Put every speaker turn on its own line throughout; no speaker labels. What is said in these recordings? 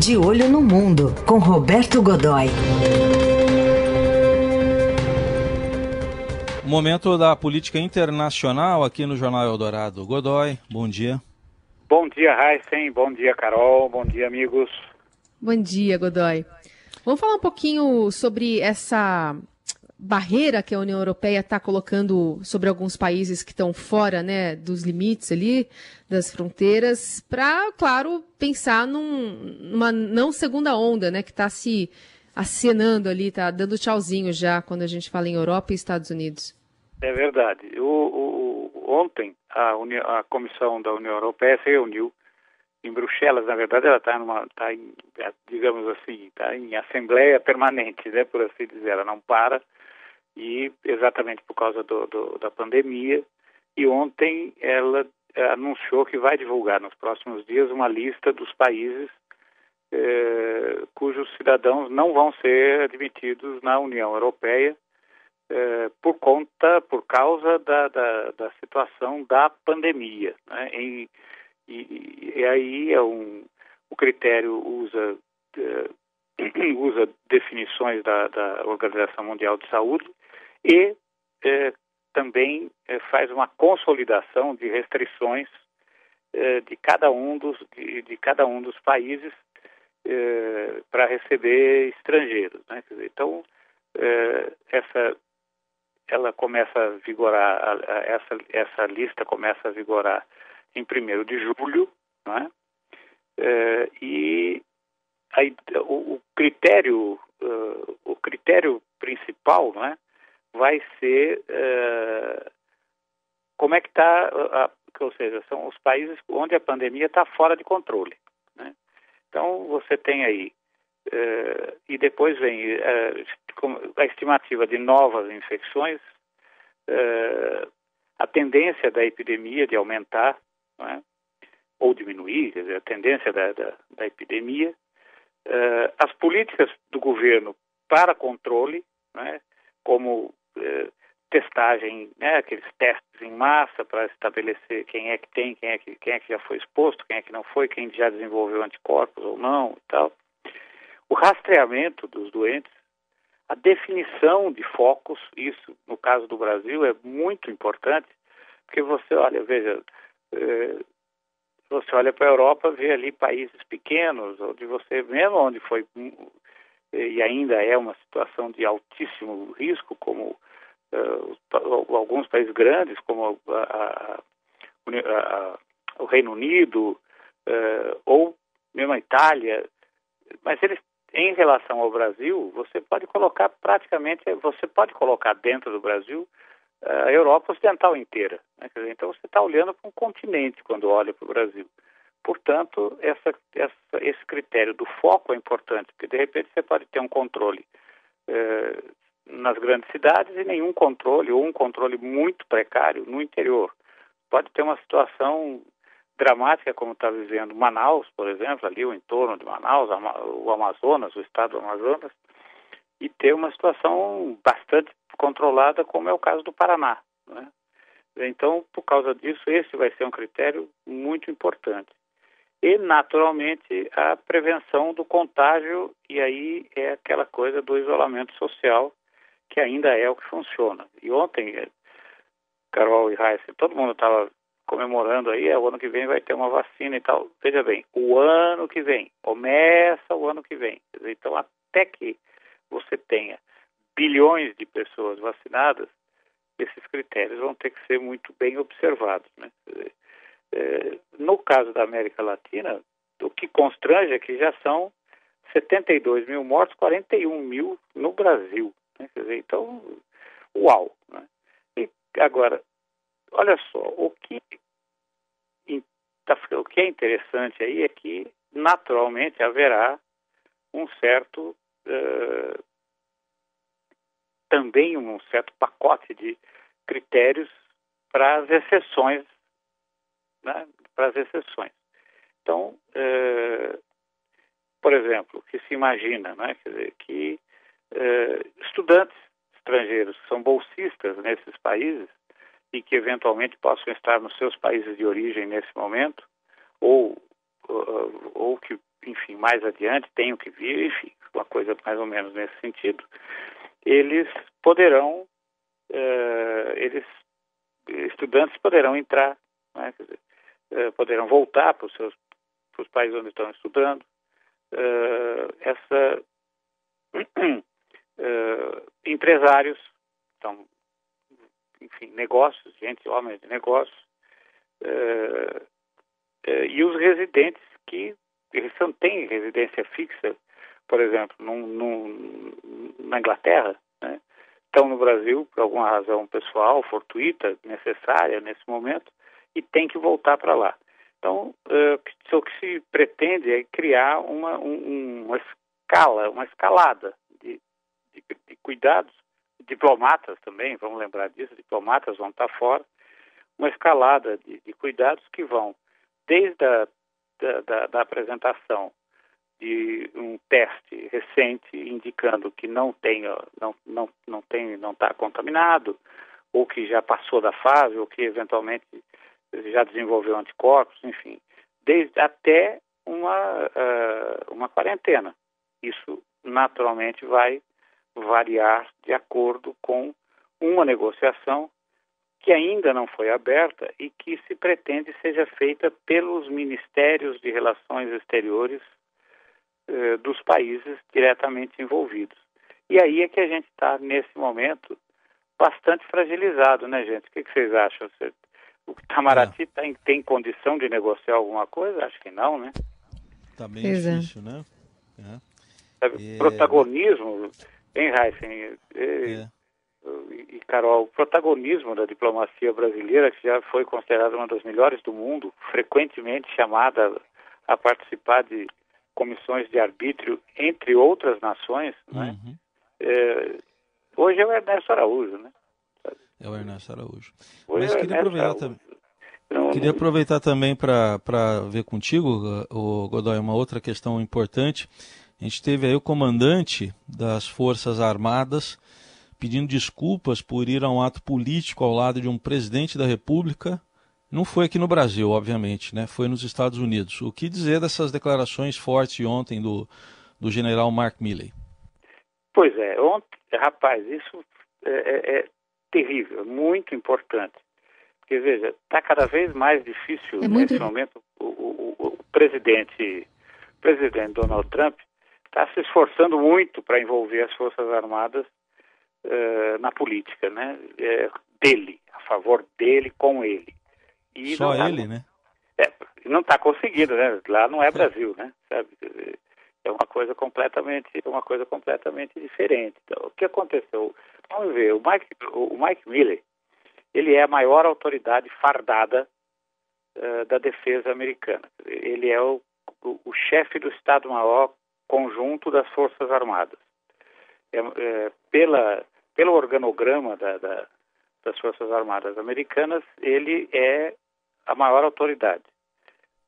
De Olho no Mundo, com Roberto Godoy.
Momento da política internacional aqui no Jornal Eldorado. Godoy, bom dia.
Bom dia, Heisen. Bom dia, Carol. Bom dia, amigos.
Bom dia, Godoy. Vamos falar um pouquinho sobre essa barreira que a União Europeia está colocando sobre alguns países que estão fora né, dos limites ali, das fronteiras, para, claro, pensar num, numa não segunda onda, né, que está se acenando ali, está dando tchauzinho já quando a gente fala em Europa e Estados Unidos.
É verdade. O, o, ontem a, a Comissão da União Europeia se reuniu em Bruxelas. Na verdade, ela está numa, tá em, digamos assim, está em assembleia permanente, né, por assim dizer. Ela não para e exatamente por causa do, do, da pandemia. E ontem ela anunciou que vai divulgar nos próximos dias uma lista dos países eh, cujos cidadãos não vão ser admitidos na União Europeia eh, por conta, por causa da, da, da situação da pandemia. Né? Em, e, e, aí é um, o critério usa, eh, usa definições da, da, Organização Mundial de Saúde e eh, também eh, faz uma consolidação de restrições eh, de cada um dos de, de, cada um dos países para receber estrangeiros. Né? Então essa ela começa a vigorar, a, a, essa, essa lista começa a vigorar em 1 de julho, é? é, e aí, o, o, critério, o critério principal é? Vai ser uh, como é que está, ou seja, são os países onde a pandemia está fora de controle. Né? Então, você tem aí Uh, e depois vem uh, a estimativa de novas infecções, a tendência da epidemia de aumentar é? ou diminuir, dizer, a tendência da, da, da epidemia, as políticas do governo para controle, é? como testagem, né, aqueles testes em massa para estabelecer quem é que tem, quem é que, quem é que já foi exposto, quem é que não foi, quem já desenvolveu anticorpos ou não e tal. O rastreamento dos doentes, a definição de focos, isso no caso do Brasil é muito importante, porque você olha, veja, eh, você olha para a Europa, vê ali países pequenos, onde você, mesmo onde foi, e ainda é uma situação de altíssimo risco, como uh, alguns países grandes, como a, a, a, o Reino Unido, uh, ou mesmo a Itália, mas eles em relação ao Brasil, você pode colocar praticamente, você pode colocar dentro do Brasil eh, a Europa Ocidental inteira. Né? Então você está olhando para um continente quando olha para o Brasil. Portanto, essa, essa, esse critério do foco é importante, porque de repente você pode ter um controle eh, nas grandes cidades e nenhum controle, ou um controle muito precário no interior. Pode ter uma situação dramática como está vivendo Manaus, por exemplo, ali o entorno de Manaus, o Amazonas, o estado do Amazonas, e ter uma situação bastante controlada, como é o caso do Paraná. Né? Então, por causa disso, esse vai ser um critério muito importante. E, naturalmente, a prevenção do contágio, e aí é aquela coisa do isolamento social, que ainda é o que funciona. E ontem, Carol e Raíssa, todo mundo estava comemorando aí, é, o ano que vem vai ter uma vacina e tal. Veja bem, o ano que vem, começa o ano que vem. Então, até que você tenha bilhões de pessoas vacinadas, esses critérios vão ter que ser muito bem observados. Né? É, no caso da América Latina, o que constrange é que já são 72 mil mortos, 41 mil no Brasil. Né? Dizer, então, uau! Né? E agora, olha só, o que, o que é interessante aí é que, naturalmente, haverá um certo, uh, também um certo pacote de critérios para as exceções, né, para as exceções. Então, uh, por exemplo, que se imagina né, dizer, que uh, estudantes estrangeiros que são bolsistas nesses países e que eventualmente possam estar nos seus países de origem nesse momento, ou, ou, ou que enfim, mais adiante, tenham que vir, enfim, uma coisa mais ou menos nesse sentido, eles poderão, eles, estudantes poderão entrar, né, dizer, uh, poderão voltar para os seus para os países onde estão estudando, uh, essa empresários, então, enfim, negócios, gente, homens de negócios, e os residentes que eles não têm residência fixa, por exemplo, num, num, na Inglaterra, né? estão no Brasil por alguma razão pessoal, fortuita, necessária nesse momento, e tem que voltar para lá. Então, uh, o que se pretende é criar uma, um, uma escala, uma escalada de, de, de, cuidados, diplomatas também, vamos lembrar disso, diplomatas vão estar fora, uma escalada de, de cuidados que vão desde a da, da, da apresentação de um teste recente indicando que não tem, não, não, não tem, não está contaminado, ou que já passou da fase, ou que eventualmente já desenvolveu anticorpos, enfim, desde até uma, uh, uma quarentena. Isso naturalmente vai variar de acordo com uma negociação que ainda não foi aberta e que se pretende seja feita pelos ministérios de relações exteriores eh, dos países diretamente envolvidos. E aí é que a gente está, nesse momento, bastante fragilizado, né, gente? O que, que vocês acham? O Itamaraty é. tem, tem condição de negociar alguma coisa? Acho que não, né?
Está bem Exato. difícil, né?
É. é. Protagonismo, hein, Heisen? É e Carol, o protagonismo da diplomacia brasileira, que já foi considerada uma das melhores do mundo, frequentemente chamada a participar de comissões de arbítrio entre outras nações, né? uhum. né? é, hoje é o Ernesto Araújo, né?
É o Ernesto Araújo. Hoje Mas queria aproveitar, também, queria aproveitar também para ver contigo, o Godoy, uma outra questão importante. A gente teve aí o comandante das Forças Armadas pedindo desculpas por ir a um ato político ao lado de um presidente da República. Não foi aqui no Brasil, obviamente, né? Foi nos Estados Unidos. O que dizer dessas declarações fortes ontem do, do general Mark Milley?
Pois é, ontem, rapaz, isso é, é, é terrível, muito importante. Porque, veja, está cada vez mais difícil é nesse muito... momento. O, o, o, presidente, o presidente Donald Trump está se esforçando muito para envolver as Forças Armadas uh, na política, né? É, dele, a favor dele, com ele.
E Só tá, ele, né?
É, não está conseguindo, né? Lá não é Brasil, né? Sabe? É uma coisa completamente, uma coisa completamente diferente. Então, o que aconteceu? Vamos ver, o Mike, o Mike Miller, ele é a maior autoridade fardada uh, da defesa americana. Ele é o, o, o chefe do Estado-Maior conjunto das Forças Armadas. É, é, pela pelo organograma da, da, das Forças Armadas Americanas, ele é a maior autoridade.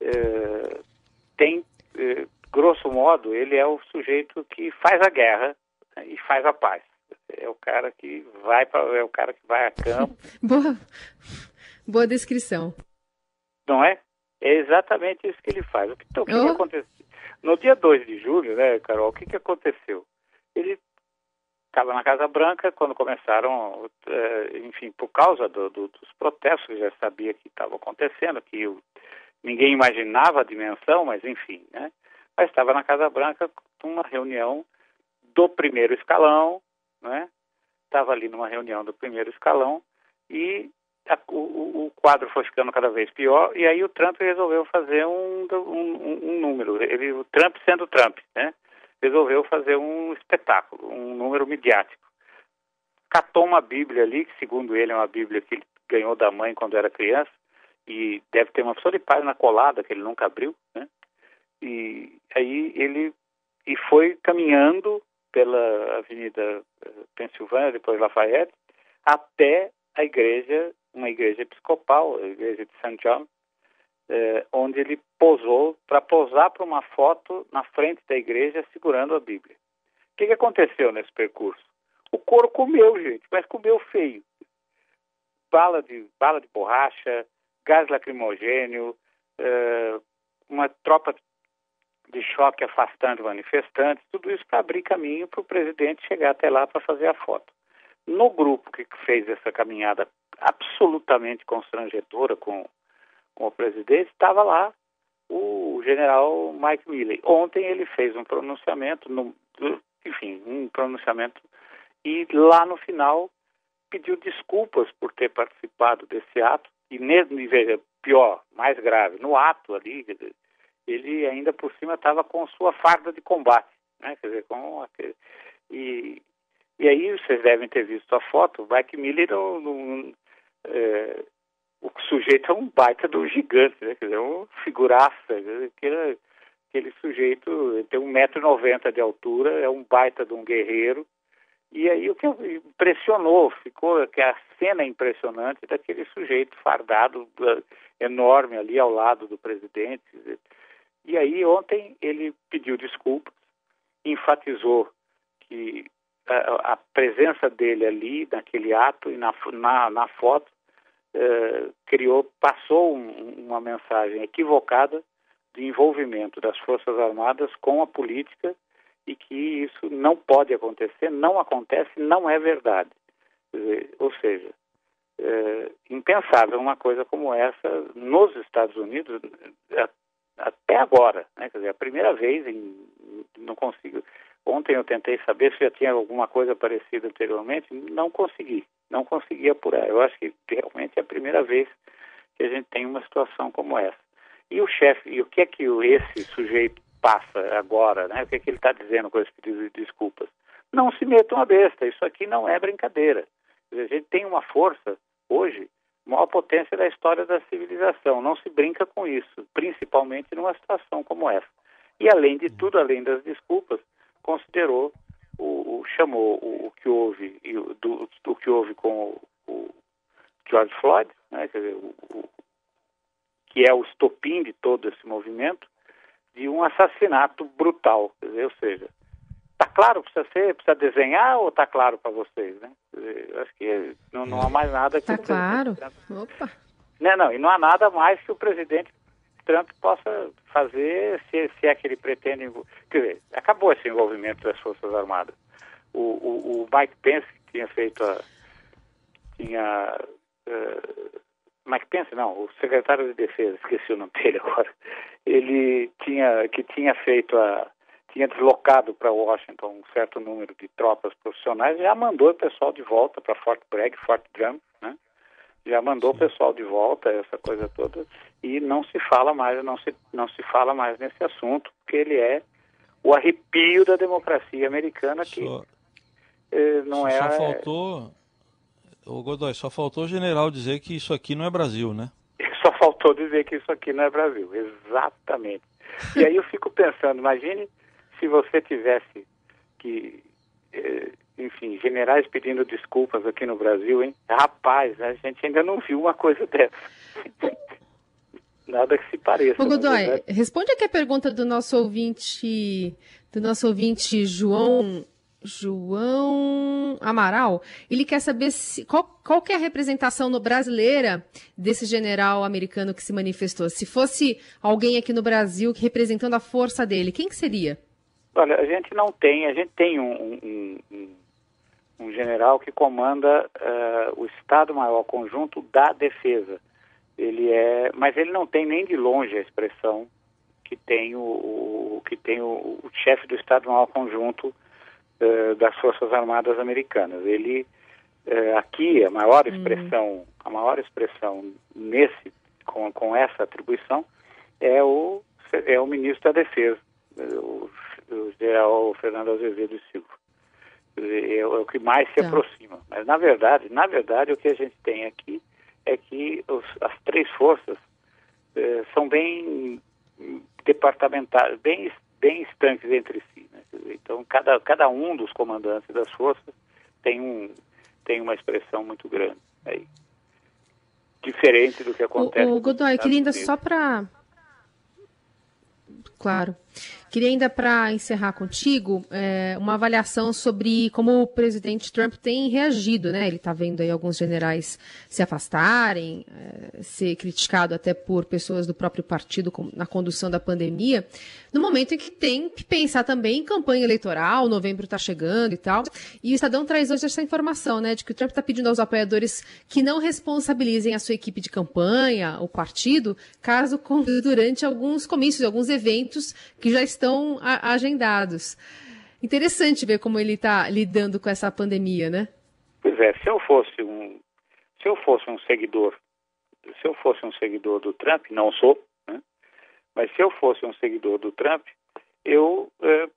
É, tem, é, grosso modo, ele é o sujeito que faz a guerra né, e faz a paz. É o cara que vai para, é o cara que vai a campo.
boa, boa descrição.
Não é? É exatamente isso que ele faz. Então, o que, oh. que aconteceu? No dia 2 de julho, né, Carol, o que, que aconteceu? Ele estava na Casa Branca quando começaram, eh, enfim, por causa do, do, dos protestos, já sabia que estava acontecendo, que eu, ninguém imaginava a dimensão, mas enfim, né? Mas estava na Casa Branca numa reunião do primeiro escalão, né? Estava ali numa reunião do primeiro escalão e a, o, o, quadro foi ficando cada vez pior e aí o Trump resolveu fazer um, um, um número, ele, o Trump sendo Trump, né? resolveu fazer um espetáculo, um número midiático. Catou uma Bíblia ali, que segundo ele é uma Bíblia que ele ganhou da mãe quando era criança, e deve ter uma pessoa de página colada que ele nunca abriu, né? E aí ele e foi caminhando pela Avenida Pensilvânia, depois Lafayette, até a igreja, uma igreja episcopal, a igreja de St. John, eh, onde ele posou para posar para uma foto na frente da igreja segurando a Bíblia. O que, que aconteceu nesse percurso? O couro comeu, gente, mas comeu feio. Bala de, bala de borracha, gás lacrimogênio, eh, uma tropa de choque afastando manifestantes, tudo isso para abrir caminho para o presidente chegar até lá para fazer a foto. No grupo que fez essa caminhada absolutamente constrangedora com, com o presidente, estava lá o general Mike Milley. Ontem ele fez um pronunciamento, no, enfim, um pronunciamento, e lá no final pediu desculpas por ter participado desse ato, e mesmo, pior, mais grave, no ato ali, ele ainda por cima estava com sua farda de combate, né? Quer dizer, com aquele, e, e aí vocês devem ter visto a foto, o Mike Miller não, não é, o sujeito é um baita do gigante, né? Quer dizer, um figuraça, aquele, aquele sujeito tem 1,90m de altura, é um baita de um guerreiro, e aí o que impressionou, ficou que a cena impressionante daquele sujeito fardado enorme ali ao lado do presidente. E aí ontem ele pediu desculpas, enfatizou que a, a presença dele ali naquele ato e na, na, na foto eh, criou, passou um, uma mensagem equivocada de envolvimento das Forças Armadas com a política e que isso não pode acontecer, não acontece, não é verdade. ou seja, é impensável uma coisa como essa nos Estados Unidos até agora. Né? Quer dizer, a primeira vez, em, não consigo. Ontem eu tentei saber se já tinha alguma coisa parecida anteriormente, não consegui, não consegui apurar. Eu acho que realmente é a primeira vez que a gente tem uma situação como essa. E o chefe, e o que é que esse sujeito passa agora, né? O que, é que ele está dizendo com esse pedido de desculpas? Não se metam a besta, isso aqui não é brincadeira. A gente tem uma força, hoje, maior potência da história da civilização. Não se brinca com isso, principalmente numa situação como essa. E além de tudo, além das desculpas, considerou, o, o chamou o, o, que houve e o, do, do, que houve com o, George Floyd, né, dizer, que é o estopim de todo esse movimento, de um assassinato brutal. Dizer, ou seja, está claro para você, precisa desenhar ou está claro para vocês, né? Acho que não, não há mais nada que
Está claro. Opa.
Não, não, e não há nada mais que o presidente Trump possa fazer se, se é que ele pretende. Quer dizer, acabou esse envolvimento das Forças Armadas. O, o, o Mike Pence que tinha feito a. tinha. Uh, Mike Pence, não, o secretário de Defesa, esqueci o nome dele agora, ele tinha, que tinha feito a, tinha deslocado para Washington um certo número de tropas profissionais, já mandou o pessoal de volta para Fort Bragg, Fort Drum, né? Já mandou Sim. o pessoal de volta, essa coisa toda, e não se fala mais, não se, não se fala mais nesse assunto, porque ele é o arrepio da democracia americana que só, eh, não
só,
é...
Só faltou, o Godoy, só faltou o general dizer que isso aqui não é Brasil, né?
Só faltou dizer que isso aqui não é Brasil, exatamente. E aí eu fico pensando, imagine se você tivesse que, eh, enfim, generais pedindo desculpas aqui no Brasil, hein? Rapaz, a gente ainda não viu uma coisa dessa. Nada que se pareça.
Ô Godoy, responde aqui a pergunta do nosso ouvinte, do nosso ouvinte João João Amaral, ele quer saber se, qual, qual que é a representação no brasileira desse general americano que se manifestou. Se fosse alguém aqui no Brasil representando a força dele, quem que seria?
Olha, a gente não tem, a gente tem um, um, um, um general que comanda uh, o Estado-Maior Conjunto da Defesa. Ele é, mas ele não tem nem de longe a expressão que tem o, o que tem o, o chefe do Estado-Maior Conjunto uh, das Forças Armadas Americanas. Ele uh, aqui a maior hum. expressão, a maior expressão nesse com, com essa atribuição é o é o ministro da Defesa, o, o general Fernando Azevedo e Silva. É, é, o que mais se tá. aproxima. Mas na verdade, na verdade o que a gente tem aqui é que os, as três forças eh, são bem departamentais, bem bem estanques entre si. Né? Então, cada, cada um dos comandantes das forças tem, um, tem uma expressão muito grande aí. Diferente do que acontece.
O, o Godoy, querida, só para Claro. Queria ainda, para encerrar contigo, é, uma avaliação sobre como o presidente Trump tem reagido, né? Ele está vendo aí alguns generais se afastarem, é, ser criticado até por pessoas do próprio partido na condução da pandemia, no momento em que tem que pensar também em campanha eleitoral, novembro está chegando e tal. E o Estadão traz hoje essa informação, né, de que o Trump está pedindo aos apoiadores que não responsabilizem a sua equipe de campanha, o partido, caso durante alguns comícios, alguns eventos que já estão agendados. Interessante ver como ele está lidando com essa pandemia, né?
Pois é, se eu fosse um, se eu fosse um seguidor, se eu fosse um seguidor do Trump, não sou, né? mas se eu fosse um seguidor do Trump, eu é,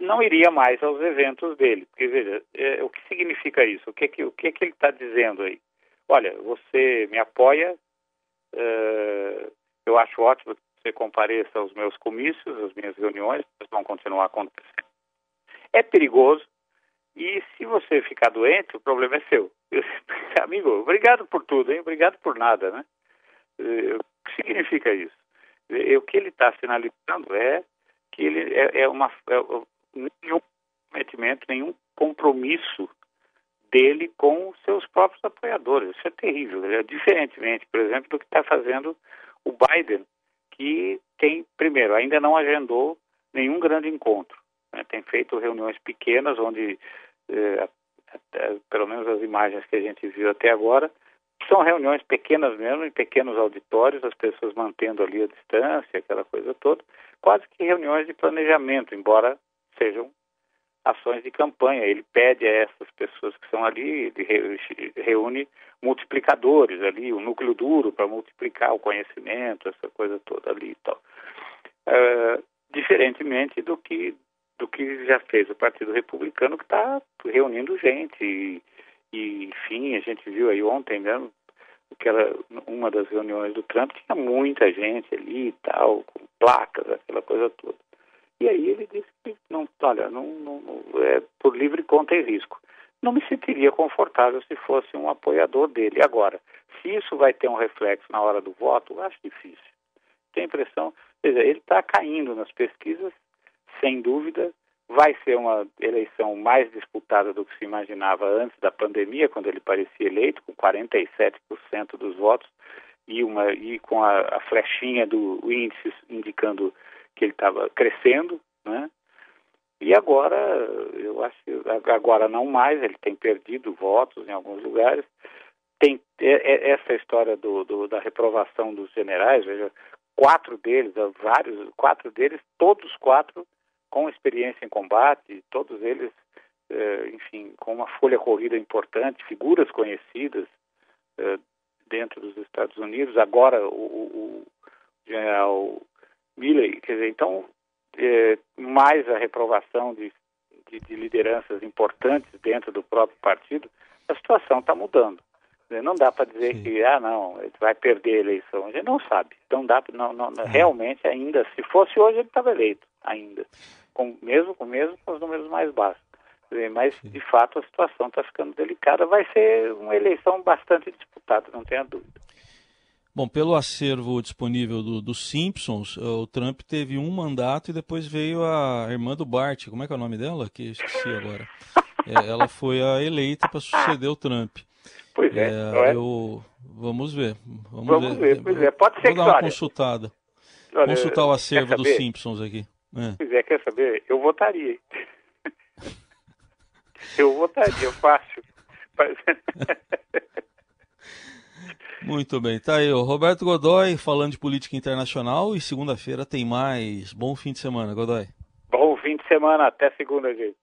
não iria mais aos eventos dele. Porque veja, é, o que significa isso? O que que, o que, que ele está dizendo aí? Olha, você me apoia, é, eu acho ótimo você compareça aos meus comícios, às minhas reuniões, vão continuar acontecendo. É perigoso e se você ficar doente, o problema é seu. Eu, amigo, obrigado por tudo, hein? Obrigado por nada, né? Eh, o que significa isso? Eh, o que ele está sinalizando é que ele é, é uma é, nenhum comprometimento, nenhum compromisso dele com seus próprios apoiadores. Isso é terrível. É diferentemente, por exemplo, do que está fazendo o Biden que tem, primeiro, ainda não agendou nenhum grande encontro. Né? Tem feito reuniões pequenas, onde, eh, até, pelo menos as imagens que a gente viu até agora, são reuniões pequenas mesmo, em pequenos auditórios, as pessoas mantendo ali a distância, aquela coisa toda, quase que reuniões de planejamento, embora sejam ações de campanha. Ele pede a essas pessoas que estão ali, ele reúne multiplicadores ali, o núcleo duro para multiplicar o conhecimento, essa coisa toda ali e tal. Uh, diferentemente do que do que já fez o Partido Republicano, que está reunindo gente e, e, enfim, a gente viu aí ontem mesmo que era uma das reuniões do Trump tinha muita gente ali e tal, com placas, aquela coisa toda. E aí ele disse que não, olha, não, não, é por livre conta e risco. Não me sentiria confortável se fosse um apoiador dele. Agora, se isso vai ter um reflexo na hora do voto, acho difícil. Tenho a impressão, veja, ele está caindo nas pesquisas, sem dúvida. Vai ser uma eleição mais disputada do que se imaginava antes da pandemia, quando ele parecia eleito, com 47% dos votos e, uma, e com a, a flechinha do índice indicando que ele estava crescendo, né? E agora, eu acho que agora não mais, ele tem perdido votos em alguns lugares. Tem é, é, essa história do, do, da reprovação dos generais, veja, quatro deles, vários, quatro deles, todos quatro com experiência em combate, todos eles, é, enfim, com uma folha corrida importante, figuras conhecidas dentro dos Estados Unidos. Agora o, o, o general Milley, quer dizer, então, é, mais a reprovação de, de, de, lideranças importantes dentro do próprio partido, a situação está mudando. Não dá para dizer Sim. que, ah, não, ele vai perder a eleição. A gente não sabe. Então, dá, não, não, é. realmente, ainda, se fosse hoje, ele estava eleito, ainda. Com, mesmo, com, mesmo com os números mais baixos. Mas, de fato, a situação está ficando delicada. Vai ser uma eleição bastante disputada, não tenha dúvida.
Bom, pelo acervo disponível dos do Simpsons, o Trump teve um mandato e depois veio a irmã do Bart, como é que é o nome dela? Que esqueci agora. É, ela foi a eleita para suceder o Trump.
Pois é. é,
é? Eu, vamos ver.
Vamos, vamos ver. ver. Pois é, pode ser
Vou dar uma consultada. Olha, Consultar o acervo dos Simpsons aqui.
É. Pois é, quer saber? Eu votaria. eu votaria, fácil.
Muito bem, tá aí o Roberto Godoy falando de política internacional e segunda-feira tem mais. Bom fim de semana, Godoy.
Bom fim de semana, até segunda, gente.